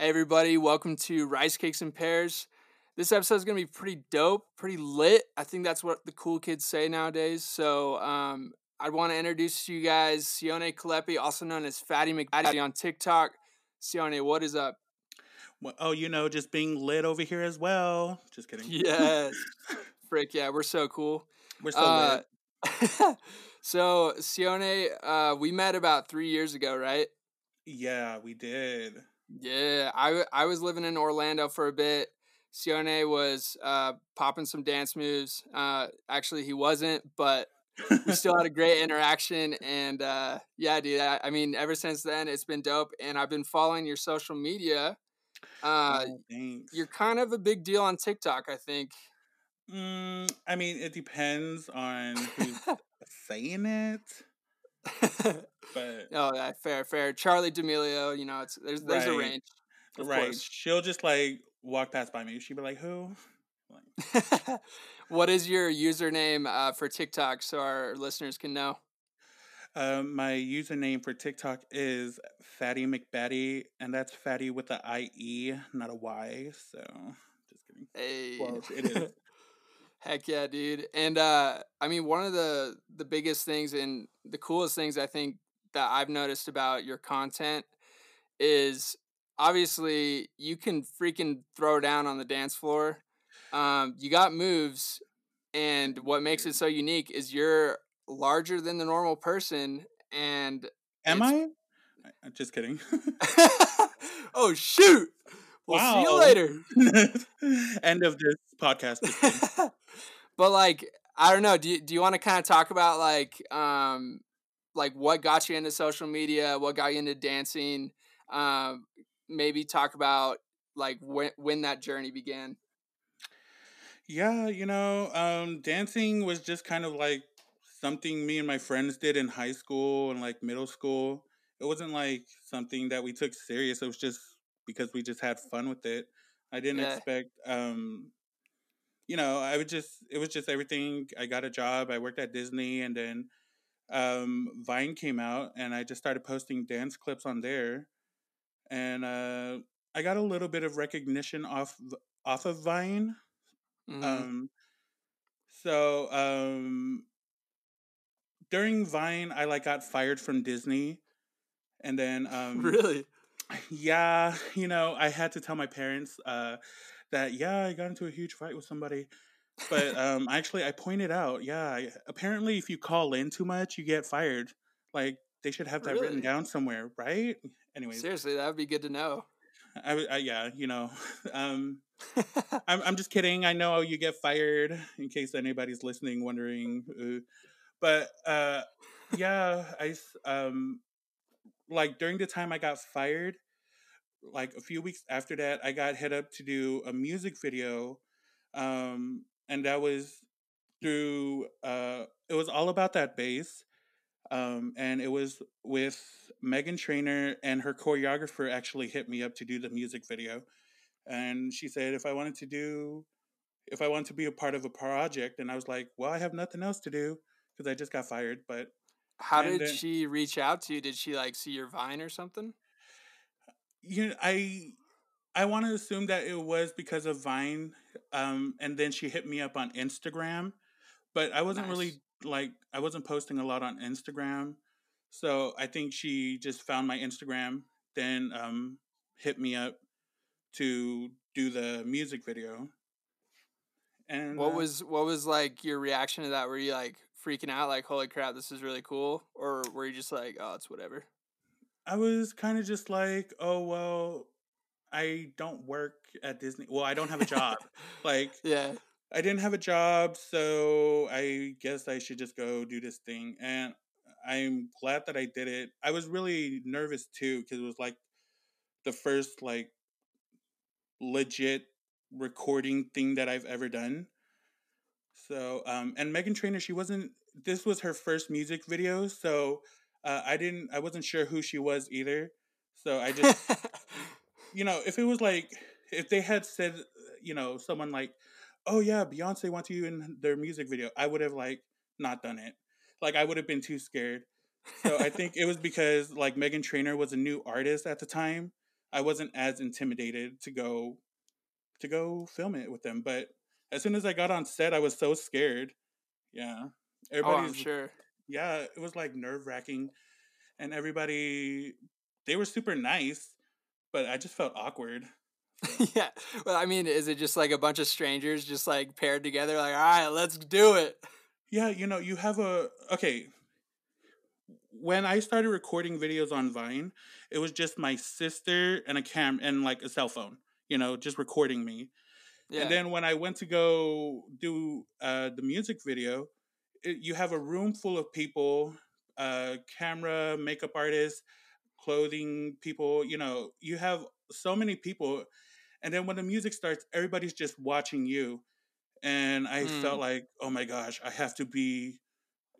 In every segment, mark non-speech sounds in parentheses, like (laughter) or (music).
Hey, everybody, welcome to Rice Cakes and Pears. This episode is going to be pretty dope, pretty lit. I think that's what the cool kids say nowadays. So, um, I want to introduce to you guys Sione Kalepi, also known as Fatty McFatty on TikTok. Sione, what is up? Well, oh, you know, just being lit over here as well. Just kidding. (laughs) Yes. Frick, yeah, we're so cool. We're so Uh, lit. (laughs) so, Sione, uh, we met about three years ago, right? Yeah, we did. Yeah, I, I was living in Orlando for a bit. Sione was uh, popping some dance moves. Uh, actually, he wasn't, but we still had a great (laughs) interaction. And uh, yeah, dude, I, I mean, ever since then, it's been dope. And I've been following your social media. Uh, Oh, you're kind of a big deal on TikTok, I think. Mm, I mean, it depends on who's (laughs) saying it, (laughs) but oh, yeah, fair, fair. Charli D'Amelio, you know, it's there's there's a Right. range. Of right, course. she'll just like walk past by me. She'd be like, "Who?" (laughs) Like, (laughs) what is your username uh, for TikTok so our listeners can know? um, my username for TikTok is Fatty McBatty, and that's Fatty with a I E, not a Y. So, just kidding. Hey. Well, it is. Heck yeah, dude. And uh I mean one of the the biggest things and the coolest things I think that I've noticed about your content is obviously you can freaking throw down on the dance floor. Um you got moves and what makes it so unique is you're larger than the normal person and Am I? I'm just kidding. (laughs) (laughs) oh shoot. We'll see you later. (laughs) End of this podcast. But like I don't know. Do you, do you want to kind of talk about like um like what got you into social media? What got you into dancing? Um, maybe talk about like when when that journey began. yeah, you know, um, dancing was just kind of like something me and my friends did in high school and like middle school. It wasn't like something that we took serious. It was just because we just had fun with it. I didn't Yeah. expect um you know, I would just it was just everything. I got a job, I worked at Disney and then um Vine came out and I just started posting dance clips on there. And uh I got a little bit of recognition off off of Vine. Mhm. Um so um during Vine I like got fired from Disney and then (laughs) um really? (laughs) yeah, you know, I had to tell my parents uh, that yeah, I got into a huge fight with somebody. But um, actually, I pointed out, yeah, I- apparently, if you call in too much, you get fired. Like they should have that written down somewhere, right? Anyways, Seriously, that would be good to know. I yeah, you know, (laughs) um, (laughs) I'm I'm just kidding. I know you get fired in case anybody's listening, wondering. Uh, but uh, yeah, I um, like during the time I got fired, like a few weeks after that, I got hit up to do a music video, um, and that was through. Uh, it was all about that bass. Um, and it was with Meghan Trainor and her choreographer actually hit me up to do the music video and she said if I wanted to do if I wanted to be a part of a project and I was like, well, I have nothing else to do because I just got fired, but How did then- she reach out to you? Did she like see your Vine or something? You know, I I want to assume that it was because of Vine um and then she hit me up on Instagram, but I wasn't really like I wasn't posting a lot on Instagram. So I think she just found my Instagram, then um hit me up to do the music video. And What uh, was what was like your reaction to that? Were you like freaking out, like "Holy crap, this is really cool," or were you just like, "Oh, it's whatever"? I was kind of just like, oh well, I don't work at Disney. Well, I don't have a job. (laughs) like yeah, I didn't have a job, so I guess I should just go do this thing. And I'm glad that I did it. I was really nervous too because it was like the first like legit recording thing that I've ever done. So, um, and Meghan Trainor, she wasn't. This was her first music video, so uh, I didn't. I wasn't sure who she was either. So I just (laughs) you know, if it was like if they had said, you know, someone like, "Oh yeah, Beyonce wants you in their music video," I would have like not done it. Like I would have been too scared. So I think it was (laughs) because like Meghan Trainor was a new artist at the time. I wasn't as intimidated to go to go film it with them. But as soon as I got on set, I was so scared. Yeah. Oh, I'm sure. Yeah, it was like nerve wracking, and everybody they were super nice, but I just felt awkward. (laughs) yeah. Well, I mean, is it just like a bunch of strangers just like paired together, like, all right, let's do it? Yeah, you know, you have a okay. When I started recording videos on Vine, it was just my sister and a cam and like a cell phone, you know, just recording me. Yeah. And then when I went to go do uh, the music video, you have a room full of people, uh, camera, makeup artists, clothing people. You know, you have so many people, and then when the music starts, everybody's just watching you. And I mm. felt like, oh my gosh, I have to be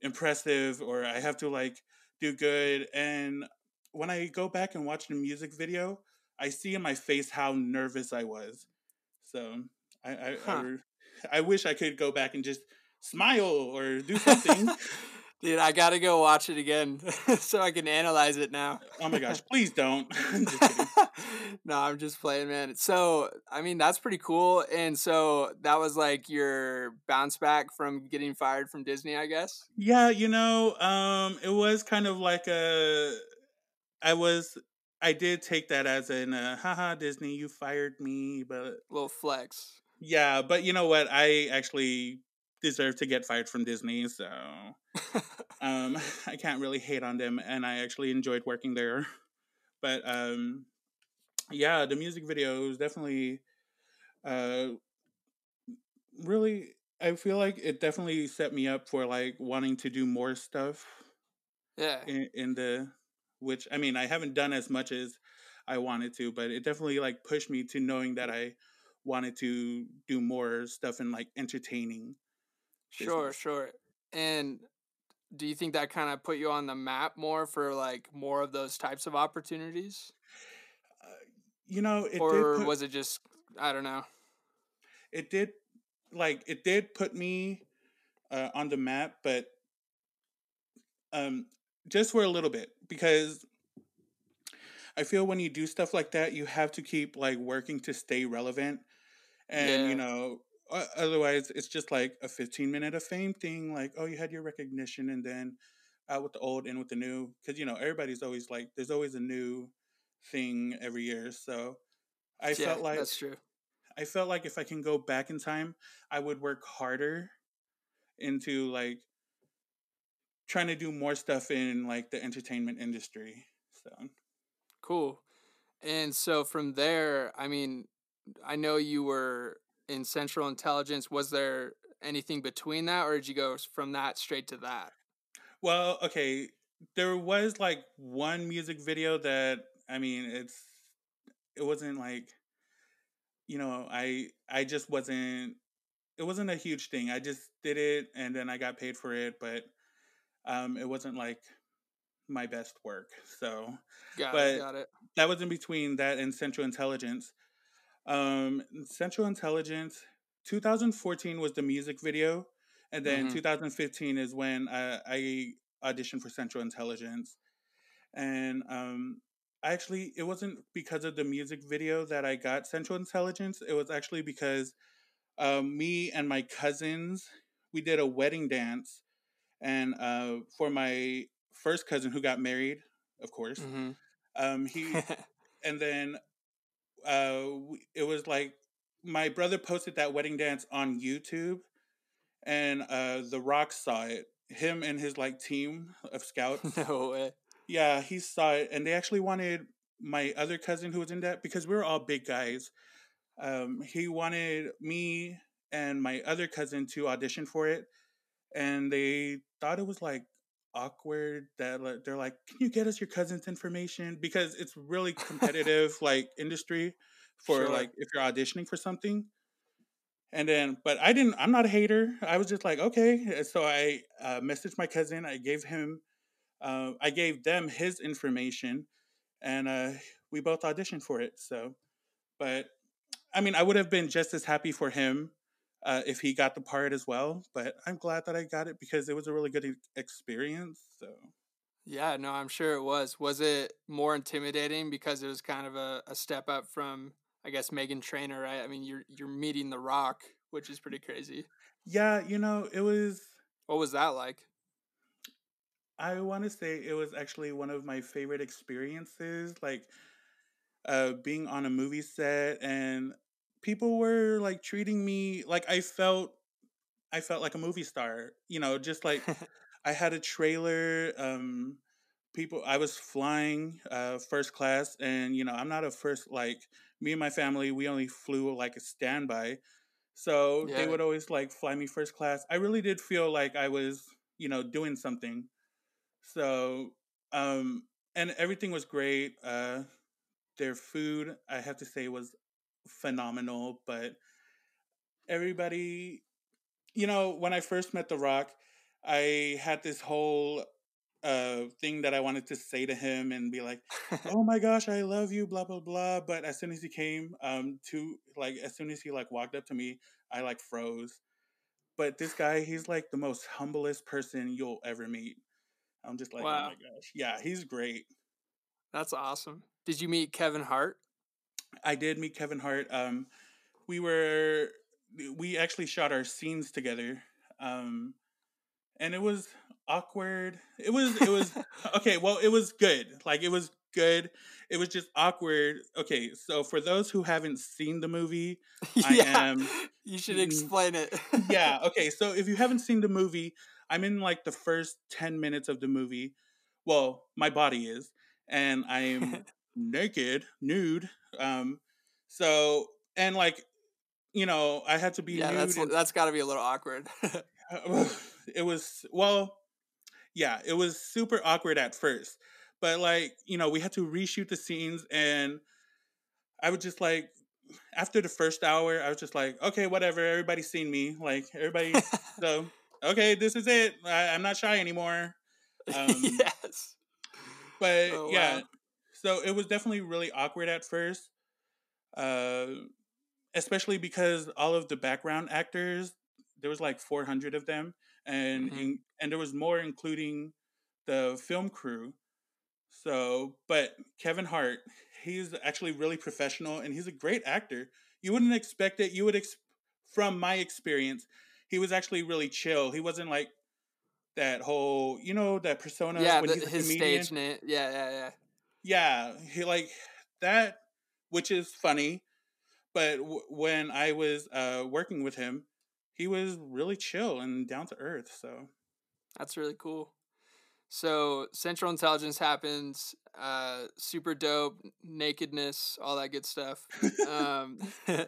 impressive, or I have to like do good. And when I go back and watch the music video, I see in my face how nervous I was. So I I, huh. I, I wish I could go back and just smile or do something. (laughs) Dude, I gotta go watch it again (laughs) so I can analyze it now. oh my gosh, please don't. (laughs) no, I'm just playing, man. So, I mean, that's pretty cool. And so that was like your bounce back from getting fired from Disney, I guess. Yeah, you know, um, it was kind of like a. I was I did take that as an uh, haha Disney, you fired me, but little flex. Yeah, but you know what? I actually deserve to get fired from Disney, so (laughs) um, (laughs) I can't really hate on them, and I actually enjoyed working there. But um, yeah, the music video was definitely uh, really. I feel like it definitely set me up for like wanting to do more stuff. Yeah. In, in the which I mean I haven't done as much as I wanted to, but it definitely like pushed me to knowing that I wanted to do more stuff in like entertaining. Sure, business. sure. And do you think that kind of put you on the map more for like more of those types of opportunities? Uh, you know, or put, was it just I don't know? It did, like it did put me uh, on the map, but um, just for a little bit because I feel when you do stuff like that, you have to keep like working to stay relevant. And, yeah. you know, otherwise it's just like a 15 minute of fame thing. Like, oh, you had your recognition and then out with the old, in with the new. Cause, you know, everybody's always like, there's always a new thing every year. So I yeah, felt like that's true. I felt like if I can go back in time, I would work harder into like trying to do more stuff in like the entertainment industry. So cool. And so from there, I mean, I know you were in Central Intelligence. Was there anything between that, or did you go from that straight to that? Well, okay, there was like one music video that I mean, it's it wasn't like you know, I I just wasn't it wasn't a huge thing. I just did it and then I got paid for it, but um, it wasn't like my best work. So, got but it, got it. That was in between that and Central Intelligence. Um, Central Intelligence, 2014 was the music video, and then mm-hmm. 2015 is when I, I auditioned for Central Intelligence, and um, actually it wasn't because of the music video that I got Central Intelligence. It was actually because um, me and my cousins we did a wedding dance and uh, for my first cousin who got married, of course, mm-hmm. um, he, (laughs) and then uh, it was like my brother posted that wedding dance on YouTube, and uh, The Rock saw it. Him and his like team of (laughs) scouts. No way. Yeah, he saw it, and they actually wanted my other cousin who was in that because we were all big guys. Um, he wanted me and my other cousin to audition for it, and they thought it was like awkward that like, they're like, "Can you get us your cousin's information?" Because it's really (laughs) competitive, like industry for sure. like if you're auditioning for something. And then, but I didn't. I'm not a hater. I was just like, okay. So I uh, messaged my cousin. I gave him, uh, I gave them his information, and uh, we both auditioned for it. So, but I mean, I would have been just as happy for him uh, if he got the part as well. But I'm glad that I got it because it was a really good experience. So Yeah, no, I'm sure it was. Was it more intimidating because it was kind of a, a step up from, I guess, Meghan Trainor, right? I mean, you're you're meeting The Rock, which is pretty crazy. Yeah, you know, it was. What was that like? I want to say it was actually one of my favorite experiences, like uh, being on a movie set, and people were like treating me like I felt, I felt like a movie star. You know, just like (laughs) I had a trailer. Um, people, I was flying uh, first class, and you know, I'm not a first like me and my family. We only flew like a standby, so they would always like fly me first class. I really did feel like I was, you know, doing something. So, um, and everything was great. Uh, their food, I have to say, was phenomenal. But everybody, you know, when I first met The Rock, I had this whole uh thing that I wanted to say to him and be like, (laughs) "Oh my gosh, I love you," blah blah blah. But as soon as he came, um, to like, as soon as he like walked up to me, I like froze. But this guy, he's like the most humblest person you'll ever meet. I'm just like, oh my gosh, yeah, he's great. That's awesome. Did you meet Kevin Hart? I did meet Kevin Hart. Um, we were we actually shot our scenes together, um, and it was awkward. It was it was (laughs) okay. Well, it was good. Like it was good. It was just awkward. Okay, so for those who haven't seen the movie, (laughs) I yeah. am You should Mm, explain it. yeah. (laughs) Okay, so if you haven't seen the movie, I'm in like the first ten minutes of the movie. Well, my body is, and I'm naked, nude. Um, so and like you know, I had to be yeah, nude. that's and- that's got to be a little awkward. (laughs) (sighs) it was well, yeah, it was super awkward at first, but like you know, we had to reshoot the scenes, and I was just like, after the first hour, I was just like, okay, whatever, everybody's seen me, like everybody, (laughs) so okay, this is it. I, I'm not shy anymore. (laughs) Um, yes. but Oh, yeah wow. So it was definitely really awkward at first uh especially because all of the background actors there was like 400 of them and Mhm. in, and there was more including the film crew so but kevin hart he's actually really professional and he's a great actor you wouldn't expect it you would ex- from my experience he was actually really chill he wasn't like that whole you know that persona Yeah, when the, he's his comedian stage name. Yeah, yeah, yeah. Yeah he like that which is funny but w- when i was uh working with him he was really chill and down to earth so That's really cool. So Central Intelligence happens, uh, super dope, nakedness, all that good stuff. um, (laughs)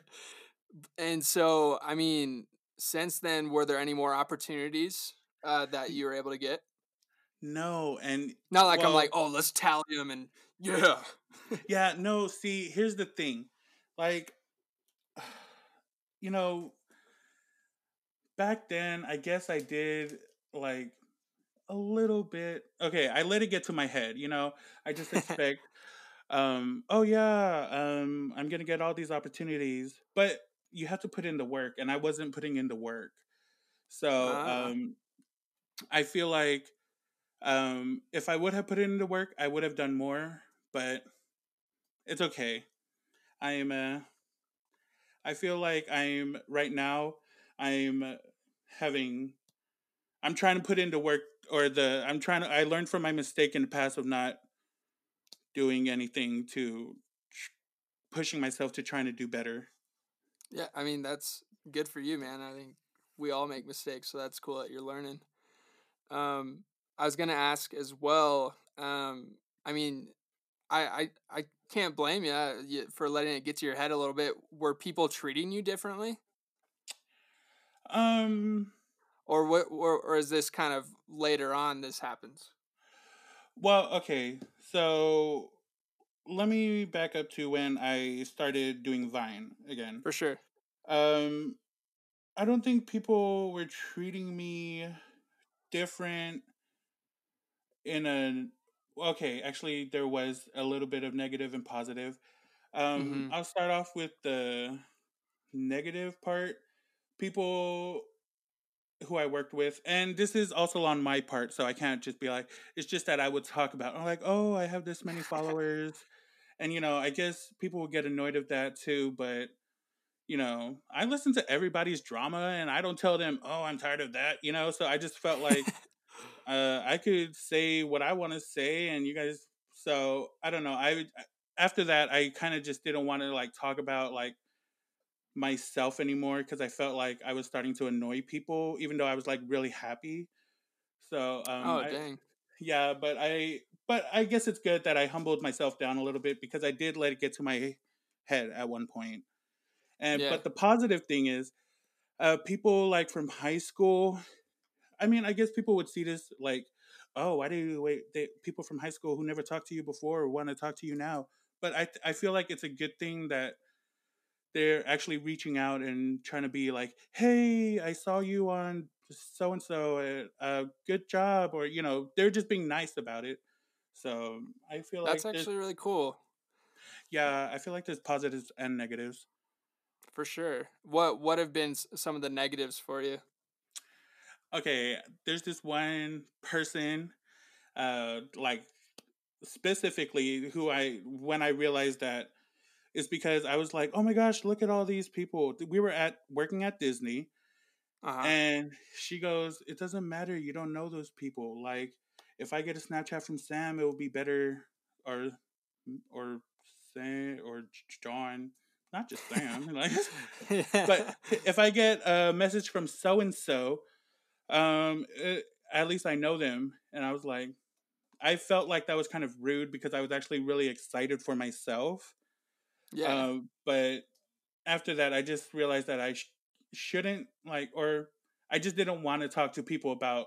(laughs) and so, I mean, since then, were there any more opportunities uh, that you were able to get? No and Not like I'm like, oh, let's tally them and yeah. (laughs) yeah no see here's the thing like (sighs) you know back then i guess i did like a little bit okay i let it get to my head you know i just (laughs) expect um oh yeah um i'm gonna get all these opportunities but you have to put in the work and i wasn't putting in the work so Ah. um i feel like um if i would have put in the work i would have done more but it's okay i'm uh i feel like i'm right now i'm having i'm trying to put into work or the i'm trying to i learned from my mistake in the past of not doing anything to pushing myself to trying to do better Yeah, I mean that's good for you, man. I think we all make mistakes, so that's cool that you're learning. Um, I was gonna ask as well. Um, I mean, I I, I can't blame you for letting it get to your head a little bit. Were people treating you differently, um or what? Or, or is this kind of later on this happens? well okay so let me back up to when i started doing vine again For sure. Um, I don't think people were treating me different in a okay, actually there was a little bit of negative and positive. Um, Mhm. I'll start off with the negative part. People who I worked with, and this is also on my part, so I can't just be like. It's just that I would talk about, I'm like, oh, I have this many followers, and you know, I guess people will get annoyed of that too. But you know, I listen to everybody's drama, and I don't tell them, oh, I'm tired of that. You know, so I just felt like (laughs) uh, I could say what I want to say, and you guys. So I don't know. I after that, I kind of just didn't want to like talk about like myself anymore because I felt like I was starting to annoy people, even though I was like really happy. So, um, oh I, dang, yeah, but I, but I guess it's good that I humbled myself down a little bit because I did let it get to my head at one point. And Yeah. but the positive thing is, uh, people like from high school. I mean, I guess people would see this like, oh, why do you wait? They, people from high school who never talked to you before want to talk to you now. But I, I feel like it's a good thing that they're actually reaching out and trying to be like, hey, I saw you on so and so, uh, good job, or you know, they're just being nice about it. So I feel that's like actually really cool yeah, I feel like there's positives and negatives. for sure. What what have been some of the negatives for you? Okay there's this one person uh like specifically who i when i realized that is because i was like oh my gosh look at all these people we were at working at disney Uh-huh. and she goes it doesn't matter you don't know those people like if i get a snapchat from sam it will be better or or sam or john not just sam like (laughs) but (laughs) if I get a message from so and so, um, eh, at least I know them. And I was like, I felt like that was kind of rude because I was actually really excited for myself. yeah, Um, but after that, I just realized that I sh- shouldn't like, or I just didn't want to talk to people about,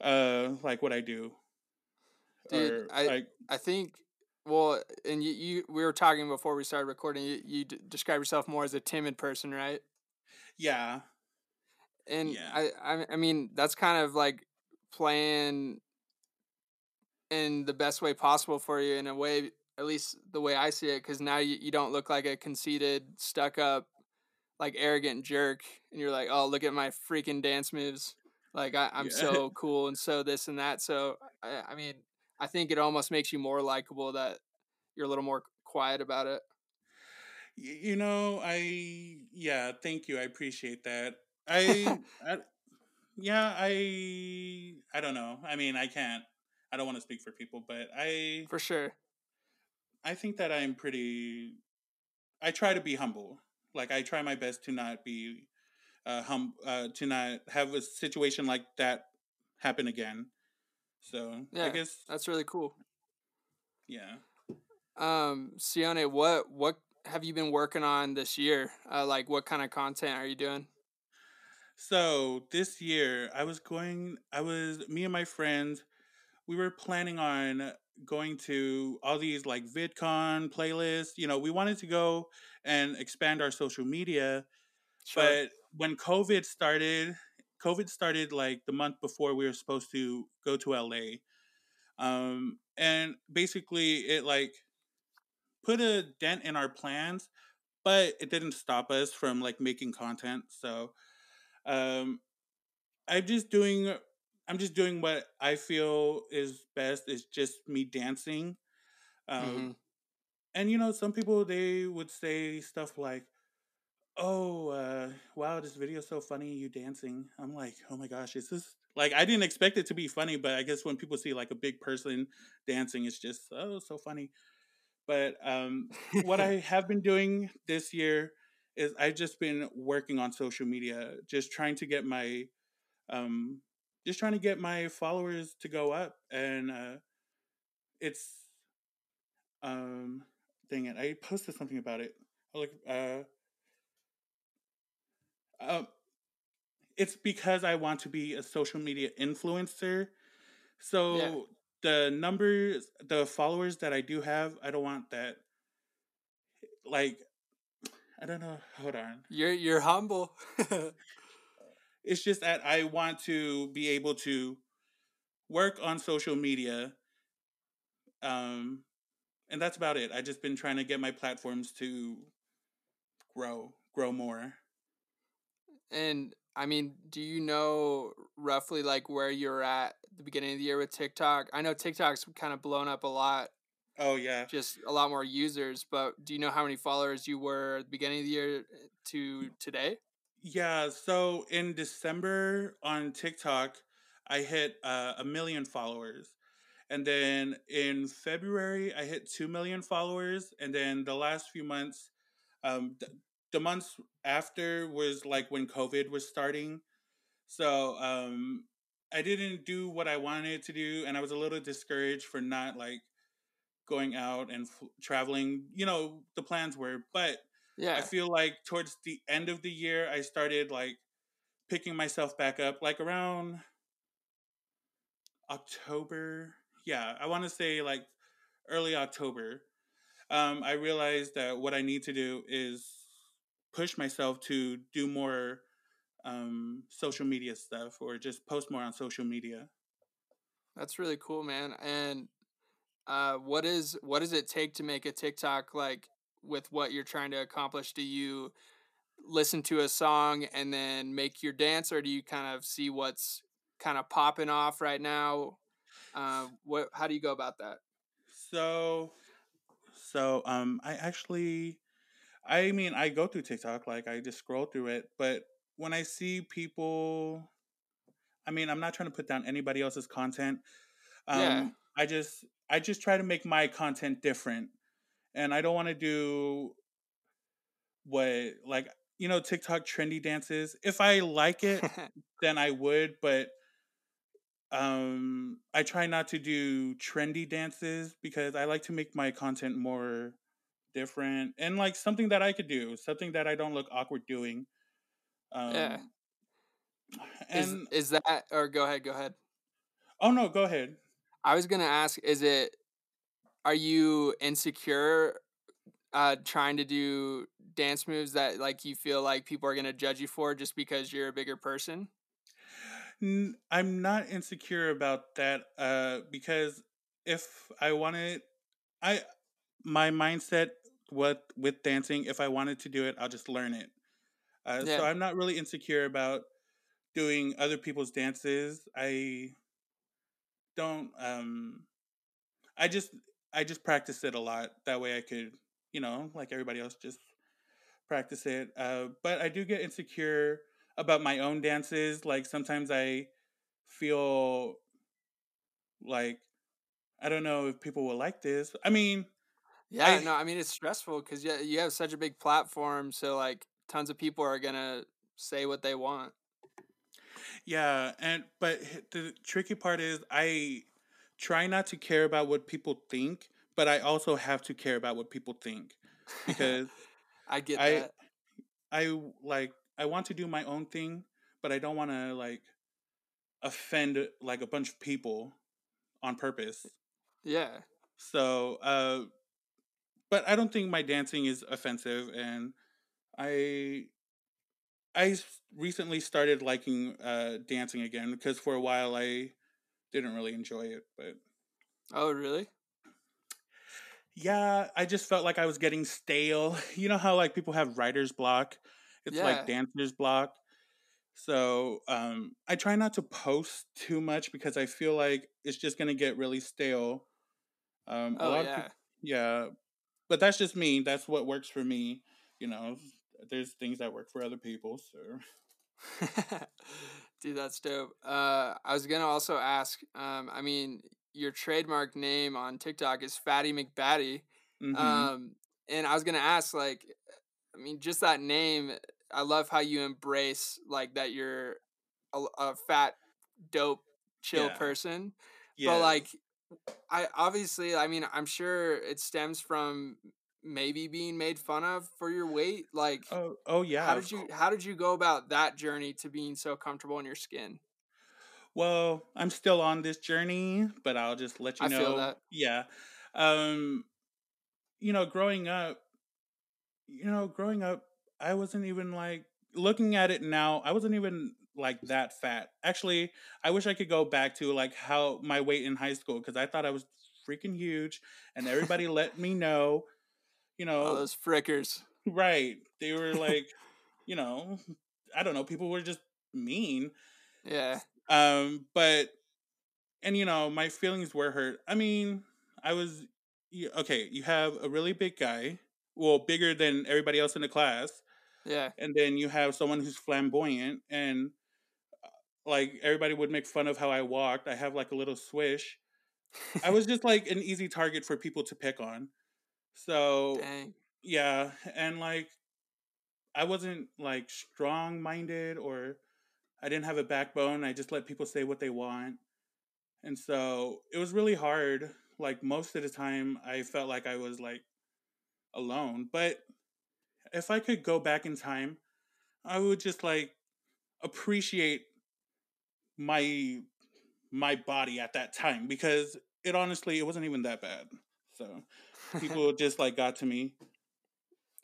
uh, like what I do. Dude, or I- like, I think. Well, and you, you we were talking before we started recording. You, you d- describe yourself more as a timid person, right? yeah, And Yeah. I, I, I mean, that's kind of like playing in the best way possible for you, in a way, at least the way I see it, because now you, you don't look like a conceited, stuck up, like arrogant jerk, and you're like, oh, look at my freaking dance moves. Like I, I'm Yeah. so cool and so this and that. So I, I mean, I think it almost makes you more likable that you're a little more quiet about it. You know i yeah thank you i appreciate that I, (laughs) I yeah i i don't know i mean i can't i don't want to speak for people but i For sure. i think that i'm pretty i try to be humble like i try my best to not be uh hum uh to not have a situation like that happen again so i Yeah. guess That's really cool. yeah Um, Sione, what what have you been working on this year? Uh, like, what kind of content are you doing? So this year, I was going. I was me and my friends. We were planning on going to all these like VidCon playlists. You know, we wanted to go and expand our social media. Sure. But when COVID started, COVID started like the month before we were supposed to go to LA. Um, and basically, it like put a dent in our plans, but it didn't stop us from like making content. So um i'm just doing i'm just doing what i feel is best It's just me dancing um Mhm. and you know some people they would say stuff like oh uh wow this video is so funny you dancing i'm like oh my gosh is this like i didn't expect it to be funny but i guess when people see like a big person dancing it's just oh so funny but um what (laughs) I have been doing this year is I've just been working on social media, just trying to get my, um, just trying to get my followers to go up, and uh, it's, um, dang it, I posted something about it. Like, uh, um, it's because I want to be a social media influencer. So the numbers, the followers that I do have, I don't want that. Like, I don't know. Hold on. You're you're humble. (laughs) It's just that I want to be able to work on social media. Um, and that's about it. I just been trying to get my platforms to grow, grow more. and I mean, do you know roughly like where you're at the beginning of the year with TikTok? I know TikTok's kind of blown up a lot. Oh yeah. Just a lot more users, but do you know how many followers you were at the beginning of the year to today? Yeah, so in December on TikTok, I hit uh, a million followers. And then in February, I hit 2 million followers. And then the last few months, um, th- the months after was like when COVID was starting. So um, I didn't do what I wanted to do. And I was a little discouraged for not like going out and f- traveling. You know, the plans were. But Yeah. I feel like towards the end of the year, I started like picking myself back up, like around October. Yeah, I want to say like early October. Um, I realized that what I need to do is push myself to do more um, social media stuff or just post more on social media. That's really cool, man. And uh, what is what does it take to make a TikTok like with what you're trying to accomplish? Do you listen to a song and then make your dance, or do you kind of see what's kind of popping off right now? Uh, what? How do you go about that? So, so um, I actually, I mean, I go through TikTok, like I just scroll through it, but when I see people, I mean, I'm not trying to put down anybody else's content. Um, Yeah. I just, I just try to make my content different, and I don't want to do what like you know TikTok trendy dances. If I like it, (laughs) then I would, but um I try not to do trendy dances because I like to make my content more different and like something that I could do, something that I don't look awkward doing. Um yeah. Is and is that or go ahead, go ahead. oh no, go ahead. I was gonna ask, is it are you insecure uh trying to do dance moves that like you feel like people are gonna judge you for just because you're a bigger person? I'm not insecure about that uh because if I wanted I my mindset what with dancing if I wanted to do it, I'll just learn it. Uh, so I'm not really insecure about doing other people's dances. I don't um I just I just practice it a lot. That way I could, you know, like everybody else just practice it. Uh but I do get insecure about my own dances. Like sometimes I feel like I don't know if people will like this. I mean, Yeah, I no, I mean it's stressful because yeah, you have such a big platform, so like tons of people are gonna say what they want. Yeah, and but the tricky part is I try not to care about what people think, but I also have to care about what people think because (laughs) I get I that. I like I want to do my own thing, but I don't want to like offend like a bunch of people on purpose. Yeah. So, uh but I don't think my dancing is offensive and I I recently started liking uh dancing again because for a while I didn't really enjoy it, but Oh, really? yeah, I just felt like I was getting stale. (laughs) You know how like people have writer's block? It's Yeah. like dancer's block. So, um I try not to post too much because I feel like it's just going to get really stale. Um Oh, yeah. people yeah, but that's just me. That's what works for me, you know. There's things that work for other people, so (laughs) Dude, that's dope. Uh, I was gonna also ask. Um, I mean, your trademark name on TikTok is Fatty McBatty. mhm. Um, and I was gonna ask, like, I mean, just that name. I love how you embrace like that you're a, a fat, dope, chill Yeah. person. yeah. But like, I obviously, I mean, I'm sure it stems from maybe being made fun of for your weight. Like, oh, oh yeah. how did you how did you go about that journey to being so comfortable in your skin? Well, I'm still on this journey, but I'll just let you I know. Yeah. Um you know, growing up, you know, growing up, I wasn't even like looking at it now, I wasn't even like that fat. Actually, I wish I could go back to like how my weight in high school cuz I thought I was freaking huge and everybody let me know, you All know, those frickers. right. They were (laughs) like, you know, I don't know, people were just mean. Yeah. Um, but and you know, my feelings were hurt. I mean, I was okay. You have a really big guy, well, bigger than everybody else in the class. Yeah. And then you have someone who's flamboyant and uh, like everybody would make fun of how I walked. I have like a little swish. I was (laughs) just like an easy target for people to pick on. So Dang. yeah, and like I wasn't like strong minded or I didn't have a backbone. I just let people say what they want. And so it was really hard. Like most of the time I felt like I was like alone. But if I could go back in time, I would just like appreciate my my body at that time because it honestly it wasn't even that bad. So people (laughs) just like got to me.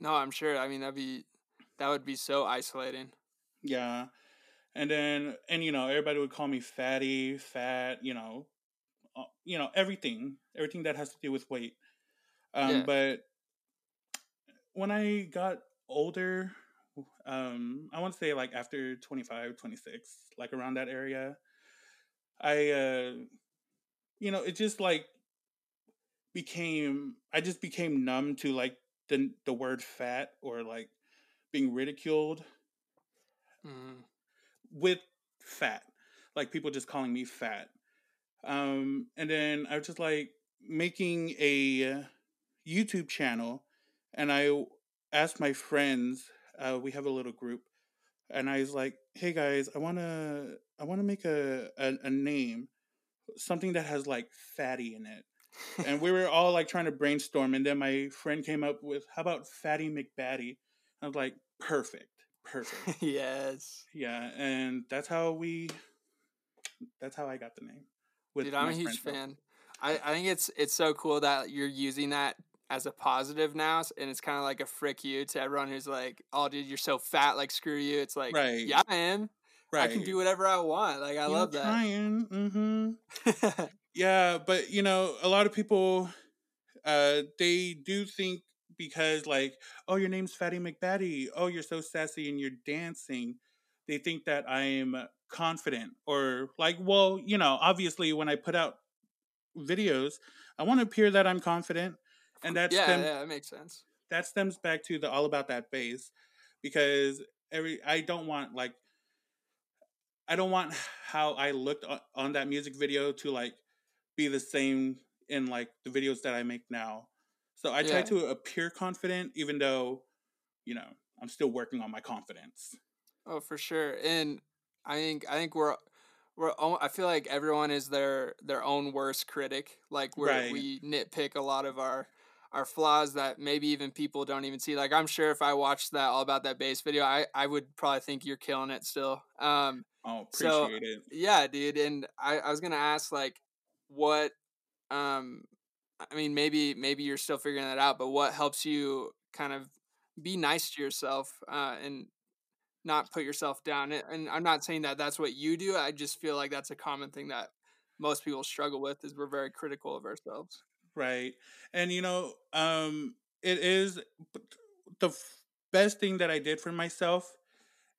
No, I'm sure. I mean, that'd be that would be so isolating. Yeah. And then and you know, everybody would call me fatty, fat, you know, uh, you know, everything, everything that has to do with weight. Um Yeah. but when I got older, um I want to say like after 25, 26, like around that area, I uh you know, it just like became I just became numb to like the the word fat or like being ridiculed Mm. with fat. Like people just calling me fat. Um and then I was just like making a YouTube channel and I asked my friends, uh we have a little group and I was like, "Hey guys, I want to I want to make a, a a name something that has like fatty in it." And we were all like trying to brainstorm and then my friend came up with how about fatty mcbatty i was like perfect perfect (laughs) yes. yeah and that's how we that's how i got the name with Dude, I'm a huge fan. I, I think it's it's so cool that you're using that as a positive now, and it's kind of like a frick you to everyone who's like, "Oh, dude, you're so fat, like screw you." It's like, Right. yeah, I am. right I can do whatever I want. Like I You love that. trying mm-hmm (laughs) (laughs) yeah but you know a lot of people uh they do think because like oh your name's fatty mcbatty oh you're so sassy and you're dancing they think that i'm confident or like well you know obviously when i put out videos i want to appear that i'm confident and that yeah, yeah, that makes sense. that stems back to the all about that bass because every i don't want like i don't want how i looked on, on that music video to like be the same in like the videos that i make now so i try Yeah. to appear confident even though you know i'm still working on my confidence Oh, for sure. And I think I think we're we're I feel like everyone is their their own worst critic. Like we're Right. we nitpick a lot of our our flaws that maybe even people don't even see. Like I'm sure if I watched that all about that bass video, I I would probably think you're killing it still. Um oh So- appreciate it yeah, dude. And I I was to ask like what um I mean maybe maybe you're still figuring that out, but what helps you kind of be nice to yourself uh and not put yourself down. And- I'm not saying that that's what you do. I just feel like that's a common thing that most people struggle with is we're very critical of ourselves. right and you know um it is the best thing that i did for myself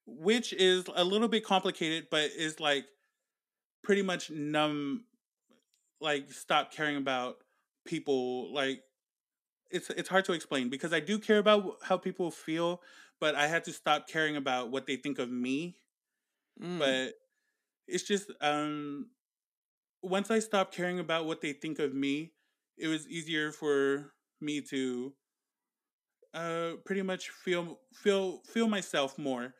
which is a little bit complicated but is like pretty much numb like stop caring about people like it's it's hard to explain because i do care about how people feel but i had to stop caring about what they think of me. Mm, but it's just um once i stopped caring about what they think of me it was easier for me to uh pretty much feel feel feel myself more.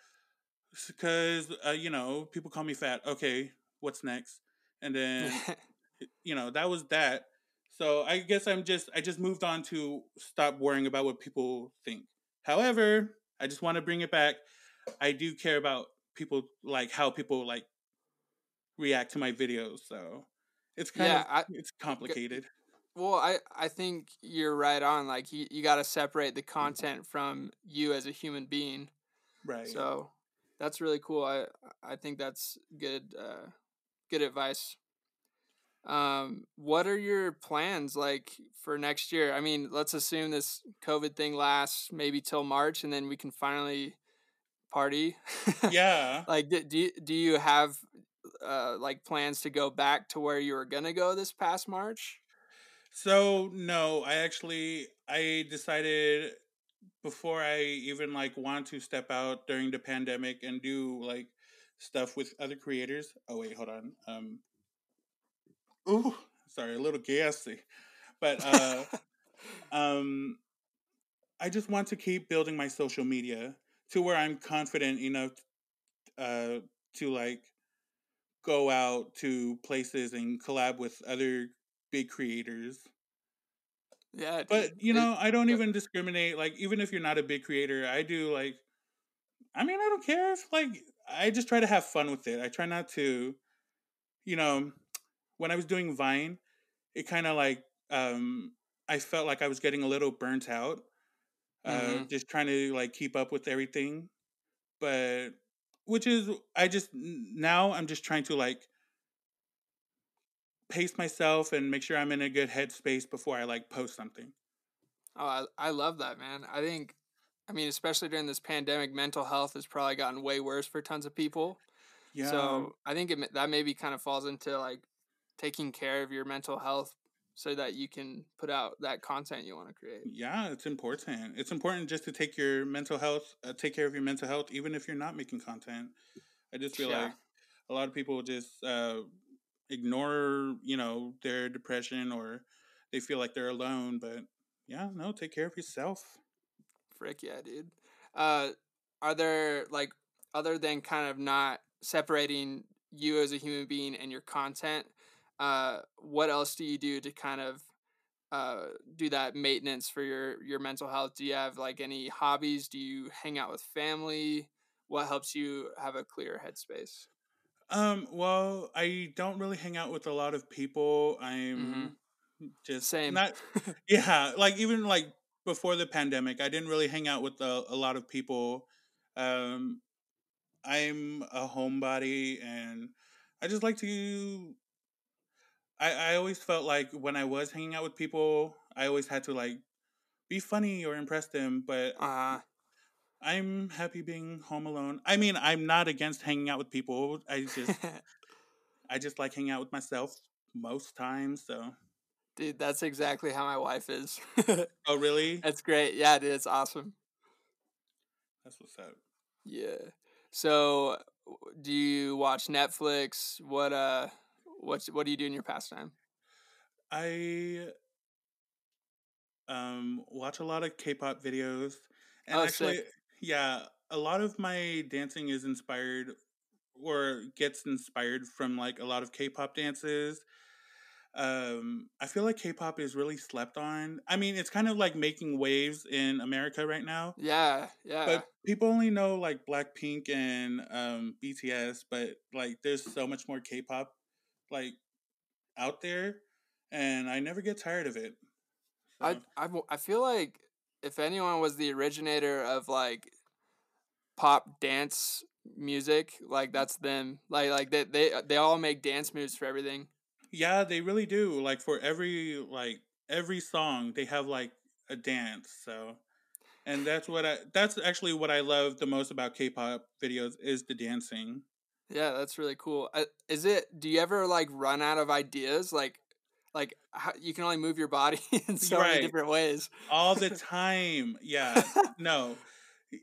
Because uh, you know people call me fat okay what's next? And then (laughs) (laughs) you know that was that so i guess i'm just i just moved on to stop worrying about what people think however i just want to bring it back i do care about people like how people like react to my videos so it's kind Yeah, of I- it's complicated well, I, I think you're right on. Like you, you got to separate the content from you as a human being. right So that's really cool. I I think that's good uh, good advice. Um, what are your plans like for next year? I mean, let's assume this COVID thing lasts maybe till March, and then we can finally party. (laughs) Yeah. like, do, do you, do you have uh, like plans to go back to where you were gonna go this past March? So no, I actually I decided before I even like want to step out during the pandemic and do like stuff with other creators. Oh wait, hold on. Um Ooh, sorry, a little gassy. But uh (laughs) um I just want to keep building my social media to where I'm confident enough uh to like go out to places and collab with other big creators. Yeah, But you know, I don't even discriminate. Like, even if you're not a big creator, I do like. I mean, I don't care if like I just try to have fun with it. I try not to, you know, when I was doing Vine, it kind of like um I felt like I was getting a little burnt out, uh, Mhm. just trying to like keep up with everything. But which is I just now I'm just trying to like pace myself and make sure I'm in a good headspace before I like post something. Oh, I, I love that, man. I think, I mean, especially during this pandemic, mental health has probably gotten way worse for tons of people. Yeah. So I think it, that maybe kind of falls into like taking care of your mental health so that you can put out that content you want to create. Yeah, it's important. It's important just to take your mental health, uh, take care of your mental health, even if you're not making content. I just feel Yeah. like a lot of people just uh, ignore, you know, their depression or they feel like they're alone. But yeah, no, take care of yourself. Frick yeah, dude. Uh, are there like other than kind of not separating you as a human being and your content? Uh, what else do you do to kind of uh, do that maintenance for your your mental health? Do you have like any hobbies? Do you hang out with family? What helps you have a clear headspace? Um, well, I don't really hang out with a lot of people. I'm just Same. not (laughs) yeah, like even like before the pandemic, I didn't really hang out with a, a lot of people. Um, I'm a homebody, and I just like to. I I always felt like when I was hanging out with people, I always had to like be funny or impress them. But Uh, I'm happy being home alone. I mean, I'm not against hanging out with people. I just (laughs) I just like hanging out with myself most times. So, dude, that's exactly how my wife is. oh really? (laughs) that's great. Yeah, dude, it's awesome. That's what's up. Yeah. So, do you watch Netflix? What uh, what's what do you do in your pastime? I um watch a lot of K-pop videos, and Oh, actually, sick. yeah, a lot of my dancing is inspired or gets inspired from like a lot of K-pop dances. Um, I feel like K-pop is really slept on. I mean, it's kind of like making waves in America right now. Yeah, yeah. But people only know like Blackpink and um, BTS, but like there's so much more K-pop like out there, and I never get tired of it. I So, I w- I feel like if anyone was the originator of like pop dance music, like mm. that's them. Like like they they they all make dance moves for everything. yeah, they really do. Like for every like every song, they have like a dance. So, and that's what I that's actually what I love the most about K-pop videos is the dancing. Yeah, that's really cool. Uh, is it? Do you ever like run out of ideas? Like, like how, you can only move your body (laughs) in so Right. many different ways. all the (laughs) time. Yeah, (laughs) no,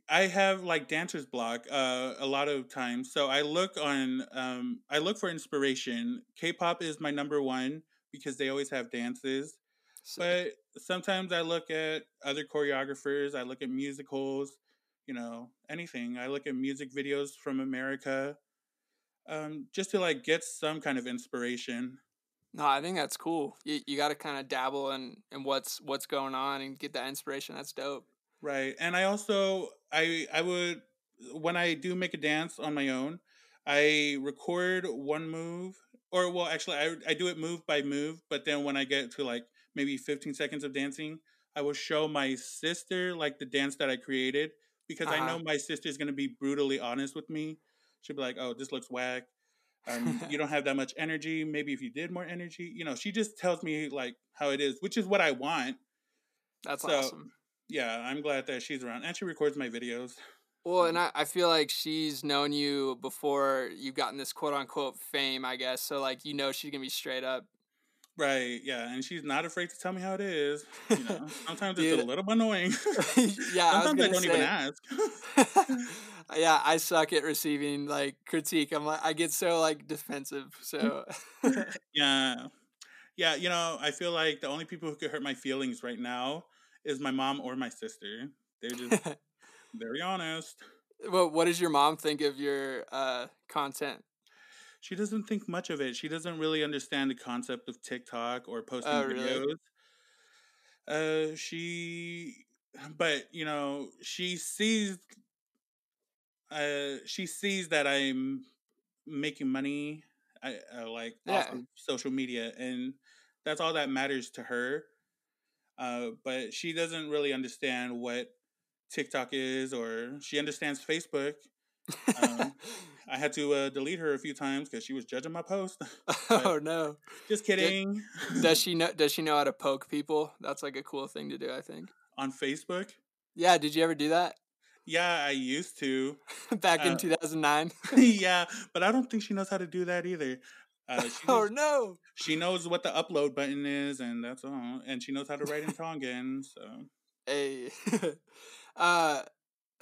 I have like dancer's block uh, a lot of times. So I look on, um, I look for inspiration. K-pop is my number one because they always have dances. Sick. But sometimes I look at other choreographers. I look at musicals. You know, anything. I look at music videos from America, um, just to like get some kind of inspiration. No, I think that's cool. You you got to kind of dabble in in what's what's going on and get that inspiration. That's dope. Right. And I also I I would when I do make a dance on my own, I record one move or well actually I I do it move by move, but then when I get to like maybe 15 seconds of dancing, I will show my sister like the dance that I created because I know Uh-huh. my sister's going to be brutally honest with me. She'll be like, "Oh, this looks whack. Um, (laughs) you don't have that much energy. Maybe if you did more energy, you know." She just tells me like how it is, which is what I want That's so- awesome. yeah, I'm glad that she's around and she records my videos. Well, and I, I feel like she's known you before you've gotten this quote unquote fame, I guess. So like you know she's gonna be straight up. Right, yeah, and she's not afraid to tell me how it is. You know, (laughs) sometimes it's a little annoying. (laughs) yeah, sometimes I, I don't say, even ask. (laughs) yeah, I suck at receiving like critique. I'm like, I get so like defensive. So yeah, yeah, you know, I feel like the only people who could hurt my feelings right now is my mom or my sister. They're just very honest. Well, what does your mom think of your uh, content? She doesn't think much of it. She doesn't really understand the concept of TikTok or posting oh, videos. Really? Uh, she, but you know, she sees. Uh, she sees that I'm making money, I, uh, like yeah. off of social media, and that's all that matters to her. Uh, but she doesn't really understand what TikTok is, or she understands Facebook. Um, (laughs) I had to uh, delete her a few times because she was judging my post. (laughs) oh no! Just kidding. Does (laughs) she know? Does she know how to poke people? That's like a cool thing to do. I think on Facebook. Yeah. Did you ever do that? Yeah, I used to. Back in uh, two thousand nine. yeah, but I don't think she knows how to do that either. Uh, oh no! She knows what the upload button is, and that's all. And she knows how to write in Tongan. So. Hey. uh,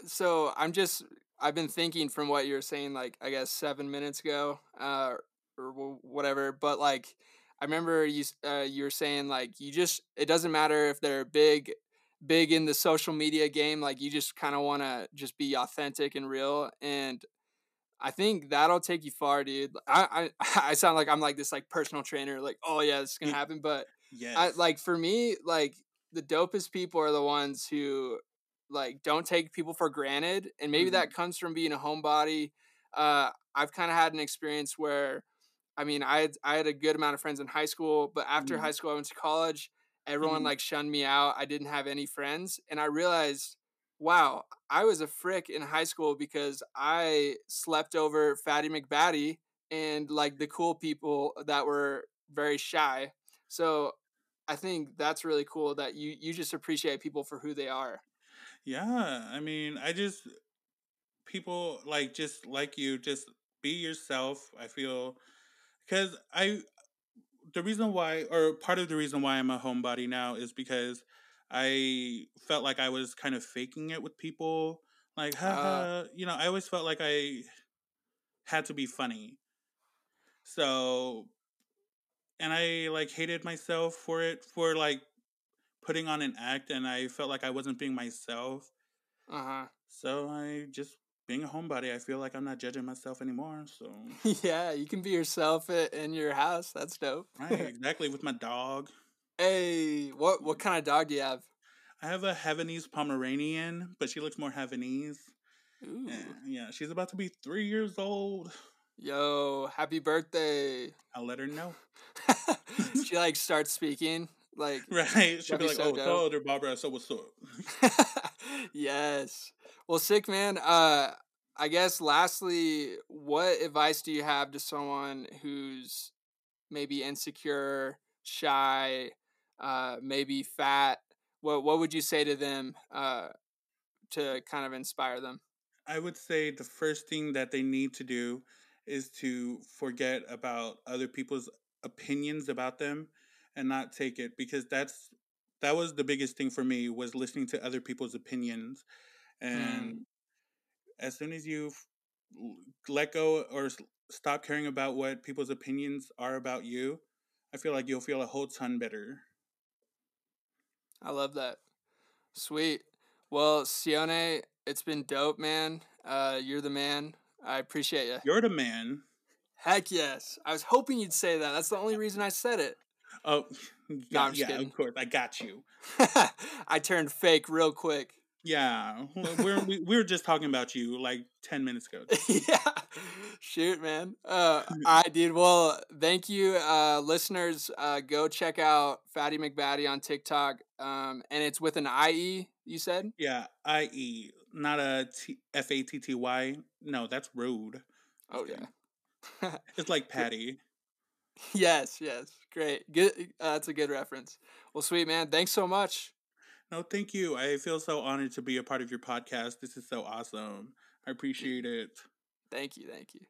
so I'm just I've been thinking from what you were saying, like I guess seven minutes ago, uh, or whatever. But like, I remember you uh, you were saying like you just it doesn't matter if they're big, big in the social media game. Like you just kind of want to just be authentic and real. And I think that'll take you far, dude. I I (laughs) I sound like I'm like this like personal trainer. Like oh yeah, this is gonna happen. But yeah, like for me, like the dopest people are the ones who like don't take people for granted and maybe mm-hmm. that comes from being a homebody uh, i've kind of had an experience where i mean i had, I had a good amount of friends in high school but after mm-hmm. high school i went to college everyone mm-hmm. like shunned me out i didn't have any friends and i realized wow i was a frick in high school because i slept over fatty mcbatty and like the cool people that were very shy so i think that's really cool that you you just appreciate people for who they are yeah, I mean, I just people like just like you, just be yourself. I feel because I the reason why or part of the reason why I'm a homebody now is because I felt like I was kind of faking it with people. Like, haha, uh, you know, I always felt like I had to be funny. So, and I like hated myself for it for like putting on an act and I felt like I wasn't being myself. Uh huh. So I just being a homebody, I feel like I'm not judging myself anymore. So (laughs) yeah, you can be yourself in your house. That's dope. right, (laughs) exactly. With my dog. Hey, what what kind of dog do you have? I have a Havanese Pomeranian, but she looks more Havanese. Ooh. Yeah, yeah, she's about to be three years old. Yo, happy birthday! I'll let her know. (laughs) she like starts speaking. Like (laughs) right, she'd be like, so "Oh, tell her Barbara, so what's up?" (laughs) yes. Well, sick man. Uh, I guess lastly, what advice do you have to someone who's maybe insecure, shy, uh, maybe fat? What What would you say to them uh, to kind of inspire them? I would say the first thing that they need to do is to forget about other people's opinions about them and not take it because that's that was the biggest thing for me was listening to other people's opinions and mm. as soon as you let go or stop caring about what people's opinions are about you i feel like you'll feel a whole ton better. I love that. Sweet. Well sione it's been dope man. Uh, you're the man. I appreciate you you're the man. Heck yes. I was hoping you'd say that. That's the only reason i said it Oh, no, yeah, kidding. of course, I got you. (laughs) I turned fake real quick. Yeah, (laughs) we're we, we were just talking about you like ten minutes ago. (laughs) yeah, shoot, man. Uh, I did well. Thank you, uh, listeners. Uh, go check out Fatty McBatty on TikTok. Um, and it's with an I E. You said? Yeah, I E, not a T F A T T Y. No, that's rude. Oh yeah. it's like Patty. Yes, yes. Great. Good. Uh, that's a good reference. Well, sweet man. Thanks so much. No, thank you. I feel so honored to be a part of your podcast. This is so awesome. I appreciate it. Thank you. Thank you.